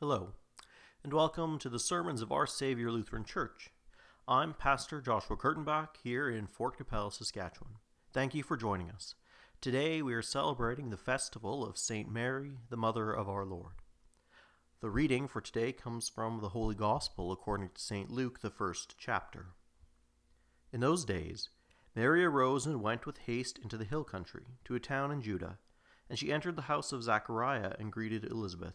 Hello, and welcome to the Sermons of Our Savior Lutheran Church. I'm Pastor Joshua Kurtenbach here in Fort Qu'Appelle, Saskatchewan. Thank you for joining us. Today we are celebrating the festival of St. Mary, the Mother of our Lord. The reading for today comes from the Holy Gospel according to St. Luke, the first chapter. In those days, Mary arose and went with haste into the hill country, to a town in Judah, and she entered the house of Zachariah and greeted Elizabeth.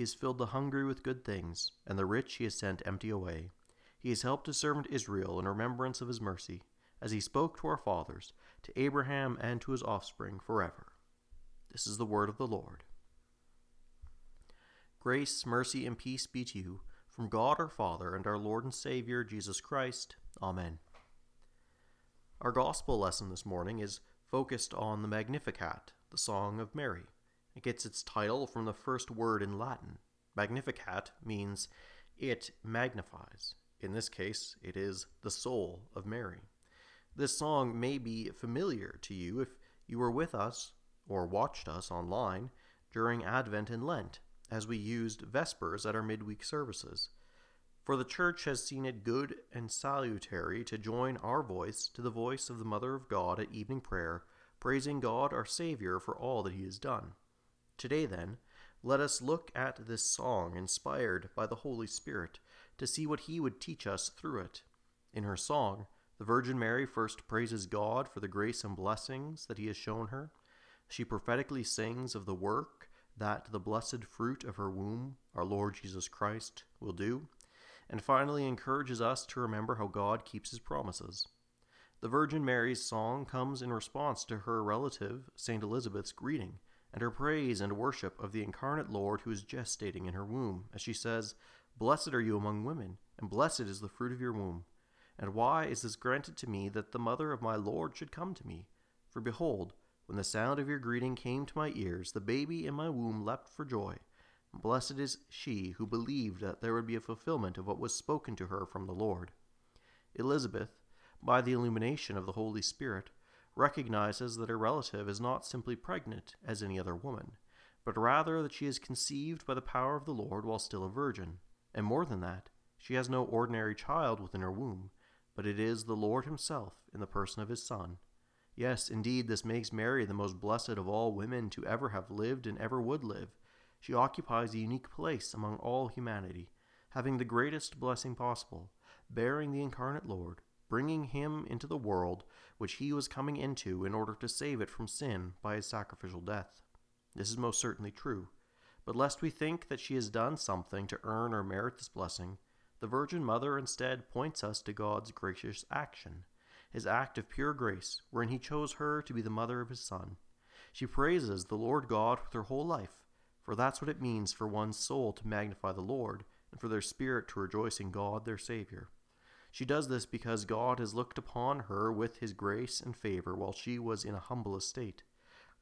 He has filled the hungry with good things, and the rich he has sent empty away. He has helped his servant Israel in remembrance of his mercy, as he spoke to our fathers, to Abraham and to his offspring forever. This is the word of the Lord. Grace, mercy, and peace be to you from God our Father and our Lord and Savior Jesus Christ. Amen. Our gospel lesson this morning is focused on the Magnificat, the Song of Mary. It gets its title from the first word in Latin. Magnificat means it magnifies. In this case, it is the soul of Mary. This song may be familiar to you if you were with us or watched us online during Advent and Lent as we used Vespers at our midweek services. For the Church has seen it good and salutary to join our voice to the voice of the Mother of God at evening prayer, praising God our Savior for all that He has done. Today, then, let us look at this song inspired by the Holy Spirit to see what He would teach us through it. In her song, the Virgin Mary first praises God for the grace and blessings that He has shown her. She prophetically sings of the work that the blessed fruit of her womb, our Lord Jesus Christ, will do, and finally encourages us to remember how God keeps His promises. The Virgin Mary's song comes in response to her relative, St. Elizabeth's greeting and her praise and worship of the incarnate Lord who is gestating in her womb, as she says, Blessed are you among women, and blessed is the fruit of your womb. And why is this granted to me that the mother of my Lord should come to me? For behold, when the sound of your greeting came to my ears, the baby in my womb leapt for joy. Blessed is she who believed that there would be a fulfillment of what was spoken to her from the Lord. Elizabeth, by the illumination of the Holy Spirit, recognizes that her relative is not simply pregnant as any other woman, but rather that she is conceived by the power of the Lord while still a virgin. And more than that, she has no ordinary child within her womb, but it is the Lord Himself in the person of His Son. Yes, indeed, this makes Mary the most blessed of all women to ever have lived and ever would live. She occupies a unique place among all humanity, having the greatest blessing possible, bearing the incarnate Lord, bringing him into the world which he was coming into in order to save it from sin by his sacrificial death. This is most certainly true. But lest we think that she has done something to earn or merit this blessing, the Virgin Mother instead points us to God's gracious action, his act of pure grace, wherein he chose her to be the mother of his Son. She praises the Lord God with her whole life, for that's what it means for one's soul to magnify the Lord, and for their spirit to rejoice in God their Savior. She does this because God has looked upon her with his grace and favor while she was in a humble estate.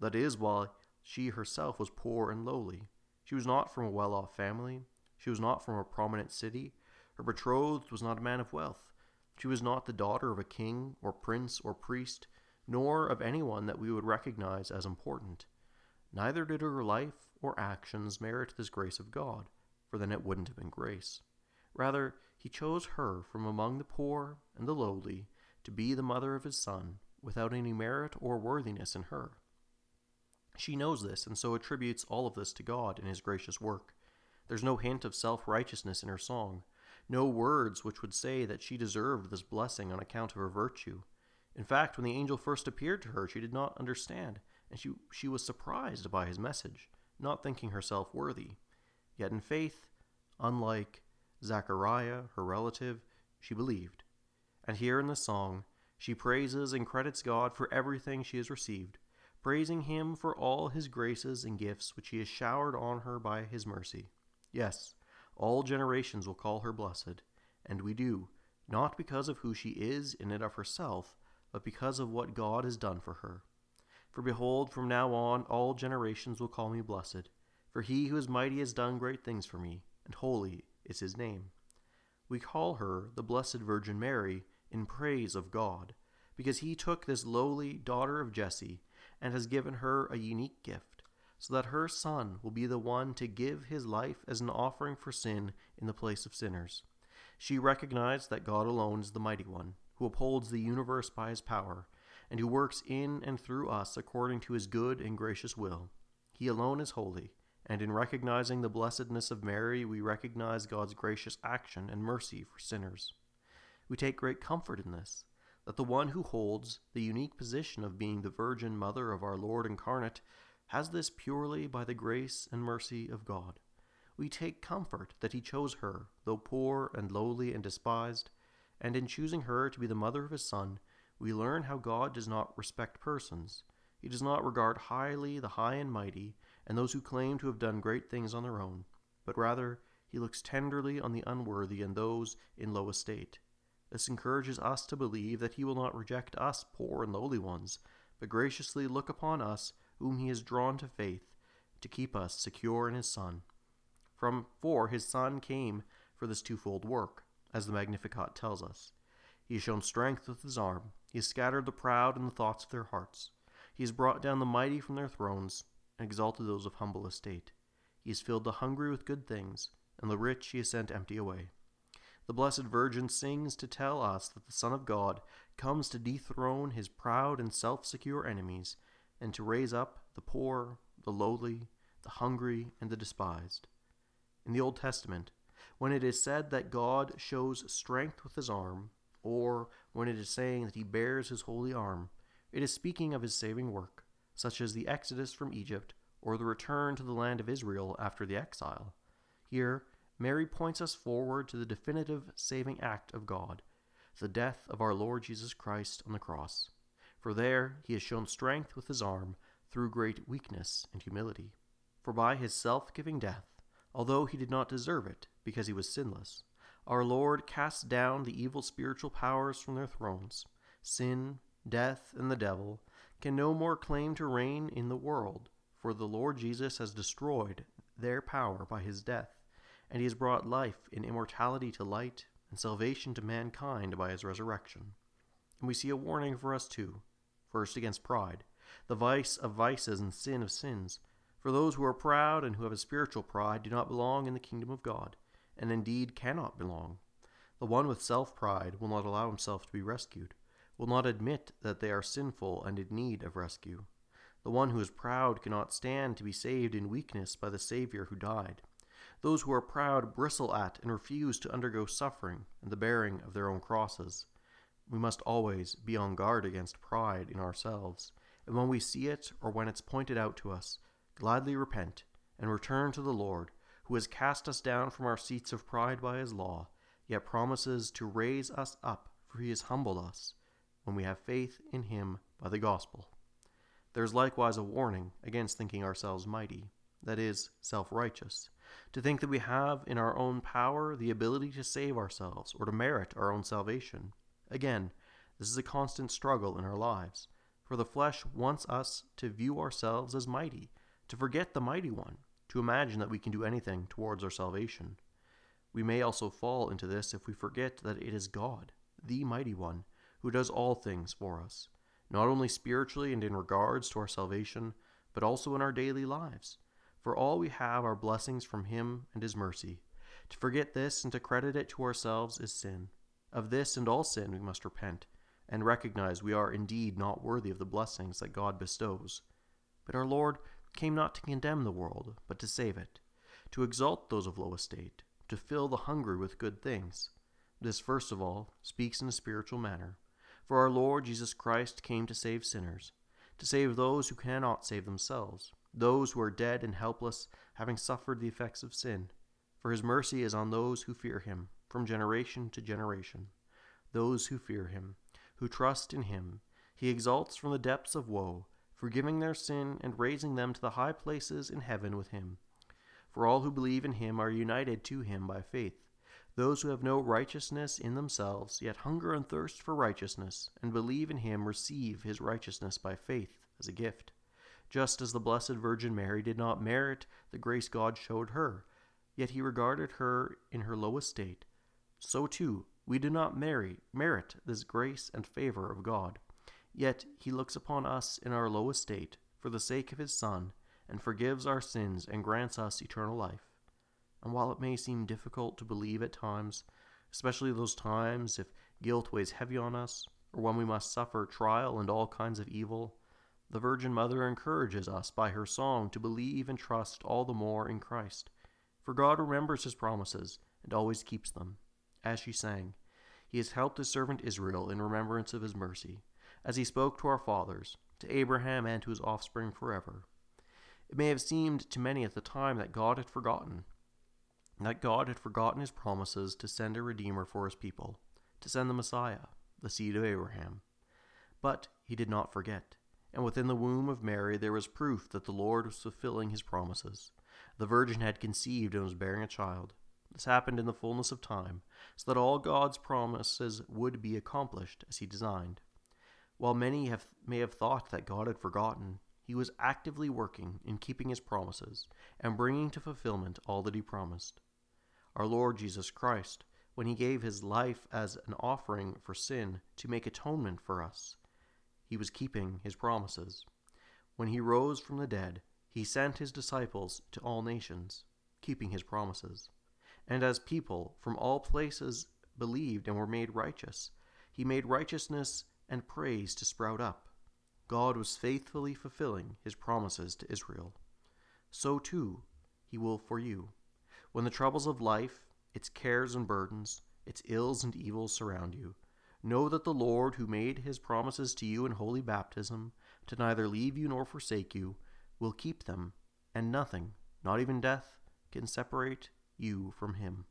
That is, while she herself was poor and lowly. She was not from a well off family. She was not from a prominent city. Her betrothed was not a man of wealth. She was not the daughter of a king, or prince, or priest, nor of anyone that we would recognize as important. Neither did her life or actions merit this grace of God, for then it wouldn't have been grace. Rather, he chose her from among the poor and the lowly to be the mother of his son, without any merit or worthiness in her. She knows this, and so attributes all of this to God in his gracious work. There's no hint of self righteousness in her song. no words which would say that she deserved this blessing on account of her virtue. In fact, when the angel first appeared to her, she did not understand, and she, she was surprised by his message, not thinking herself worthy. Yet in faith, unlike Zachariah, her relative, she believed. And here in the song, she praises and credits God for everything she has received, praising Him for all His graces and gifts which He has showered on her by His mercy. Yes, all generations will call her blessed, and we do, not because of who she is in and of herself, but because of what God has done for her. For behold, from now on all generations will call me blessed, for he who is mighty has done great things for me, and holy is his name. We call her the Blessed Virgin Mary in praise of God, because he took this lowly daughter of Jesse and has given her a unique gift, so that her son will be the one to give his life as an offering for sin in the place of sinners. She recognized that God alone is the mighty one, who upholds the universe by his power, and who works in and through us according to his good and gracious will. He alone is holy, and in recognizing the blessedness of Mary, we recognize God's gracious action and mercy for sinners. We take great comfort in this, that the one who holds the unique position of being the Virgin Mother of our Lord incarnate has this purely by the grace and mercy of God. We take comfort that he chose her, though poor and lowly and despised, and in choosing her to be the mother of his Son, we learn how God does not respect persons. He does not regard highly the high and mighty, and those who claim to have done great things on their own, but rather he looks tenderly on the unworthy and those in low estate. This encourages us to believe that he will not reject us, poor and lowly ones, but graciously look upon us, whom he has drawn to faith, to keep us secure in his Son. From for his Son came for this twofold work, as the Magnificat tells us. He has shown strength with his arm. He has scattered the proud in the thoughts of their hearts. He has brought down the mighty from their thrones, and exalted those of humble estate. He has filled the hungry with good things, and the rich he has sent empty away the Blessed Virgin sings to tell us that the Son of God comes to dethrone his proud and self secure enemies and to raise up the poor, the lowly, the hungry, and the despised. In the Old Testament, when it is said that God shows strength with his arm, or when it is saying that he bears his holy arm, it is speaking of his saving work, such as the exodus from Egypt or the return to the land of Israel after the exile. Here, Mary points us forward to the definitive saving act of God, the death of our Lord Jesus Christ on the cross. For there he has shown strength with his arm through great weakness and humility. For by his self giving death, although he did not deserve it, because he was sinless, our Lord cast down the evil spiritual powers from their thrones. Sin, death, and the devil can no more claim to reign in the world, for the Lord Jesus has destroyed their power by his death and he has brought life and immortality to light and salvation to mankind by his resurrection. And we see a warning for us too first against pride, the vice of vices and sin of sins. For those who are proud and who have a spiritual pride do not belong in the kingdom of God, and indeed cannot belong. The one with self pride will not allow himself to be rescued, will not admit that they are sinful and in need of rescue. The one who is proud cannot stand to be saved in weakness by the Saviour who died. Those who are proud bristle at and refuse to undergo suffering and the bearing of their own crosses. We must always be on guard against pride in ourselves, and when we see it or when it's pointed out to us, gladly repent and return to the Lord, who has cast us down from our seats of pride by his law, yet promises to raise us up, for he has humbled us, when we have faith in him by the gospel. There is likewise a warning against thinking ourselves mighty, that is, self righteous to think that we have in our own power the ability to save ourselves or to merit our own salvation. Again, this is a constant struggle in our lives, for the flesh wants us to view ourselves as mighty, to forget the mighty one, to imagine that we can do anything towards our salvation. We may also fall into this if we forget that it is God, the mighty one, who does all things for us, not only spiritually and in regards to our salvation, but also in our daily lives for all we have are blessings from Him and His mercy. To forget this and to credit it to ourselves is sin. Of this and all sin we must repent, and recognize we are indeed not worthy of the blessings that God bestows. But our Lord came not to condemn the world, but to save it, to exalt those of low estate, to fill the hungry with good things. This, first of all, speaks in a spiritual manner. For our Lord Jesus Christ came to save sinners, to save those who cannot save themselves, those who are dead and helpless, having suffered the effects of sin. For his mercy is on those who fear him, from generation to generation. Those who fear him, who trust in him, he exalts from the depths of woe, forgiving their sin and raising them to the high places in heaven with him. For all who believe in him are united to him by faith those who have no righteousness in themselves, yet hunger and thirst for righteousness, and believe in him, receive his righteousness by faith as a gift. Just as the Blessed Virgin Mary did not merit the grace God showed her, yet he regarded her in her low estate, so too we do not marry, merit this grace and favor of God. Yet he looks upon us in our low estate for the sake of his Son, and forgives our sins and grants us eternal life. And while it may seem difficult to believe at times, especially those times if guilt weighs heavy on us, or when we must suffer trial and all kinds of evil, the Virgin Mother encourages us by her song to believe and trust all the more in Christ. For God remembers his promises and always keeps them. As she sang, He has helped his servant Israel in remembrance of his mercy, as he spoke to our fathers, to Abraham and to his offspring forever. It may have seemed to many at the time that God had forgotten, that God had forgotten his promises to send a Redeemer for his people, to send the Messiah, the seed of Abraham. But he did not forget, and within the womb of Mary there was proof that the Lord was fulfilling his promises. The Virgin had conceived and was bearing a child. This happened in the fullness of time, so that all God's promises would be accomplished as he designed. While many have, may have thought that God had forgotten, he was actively working in keeping his promises and bringing to fulfillment all that he promised our Lord Jesus Christ, when he gave his life as an offering for sin to make atonement for us. He was keeping his promises. When he rose from the dead, he sent his disciples to all nations, keeping his promises. And as people from all places believed and were made righteous, he made righteousness and praise to sprout up. God was faithfully fulfilling his promises to Israel. So too he will for you. When the troubles of life, its cares and burdens, its ills and evils surround you, know that the Lord, who made his promises to you in holy baptism, to neither leave you nor forsake you, will keep them, and nothing, not even death, can separate you from him.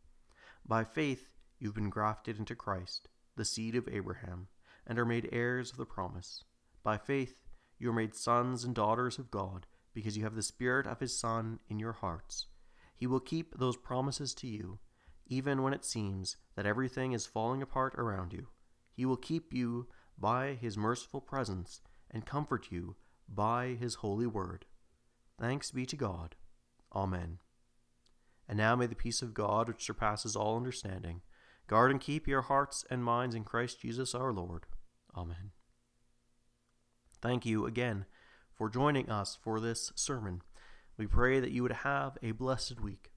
By faith, you've been grafted into Christ, the seed of Abraham, and are made heirs of the promise. By faith, you are made sons and daughters of God, because you have the Spirit of His Son in your hearts. He will keep those promises to you, even when it seems that everything is falling apart around you. He will keep you by His merciful presence and comfort you by His holy word. Thanks be to God. Amen. And now may the peace of God, which surpasses all understanding, guard and keep your hearts and minds in Christ Jesus our Lord. Amen. Thank you again for joining us for this sermon. We pray that you would have a blessed week.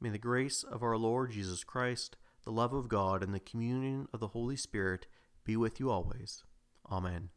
May the grace of our Lord Jesus Christ, the love of God, and the communion of the Holy Spirit be with you always. Amen.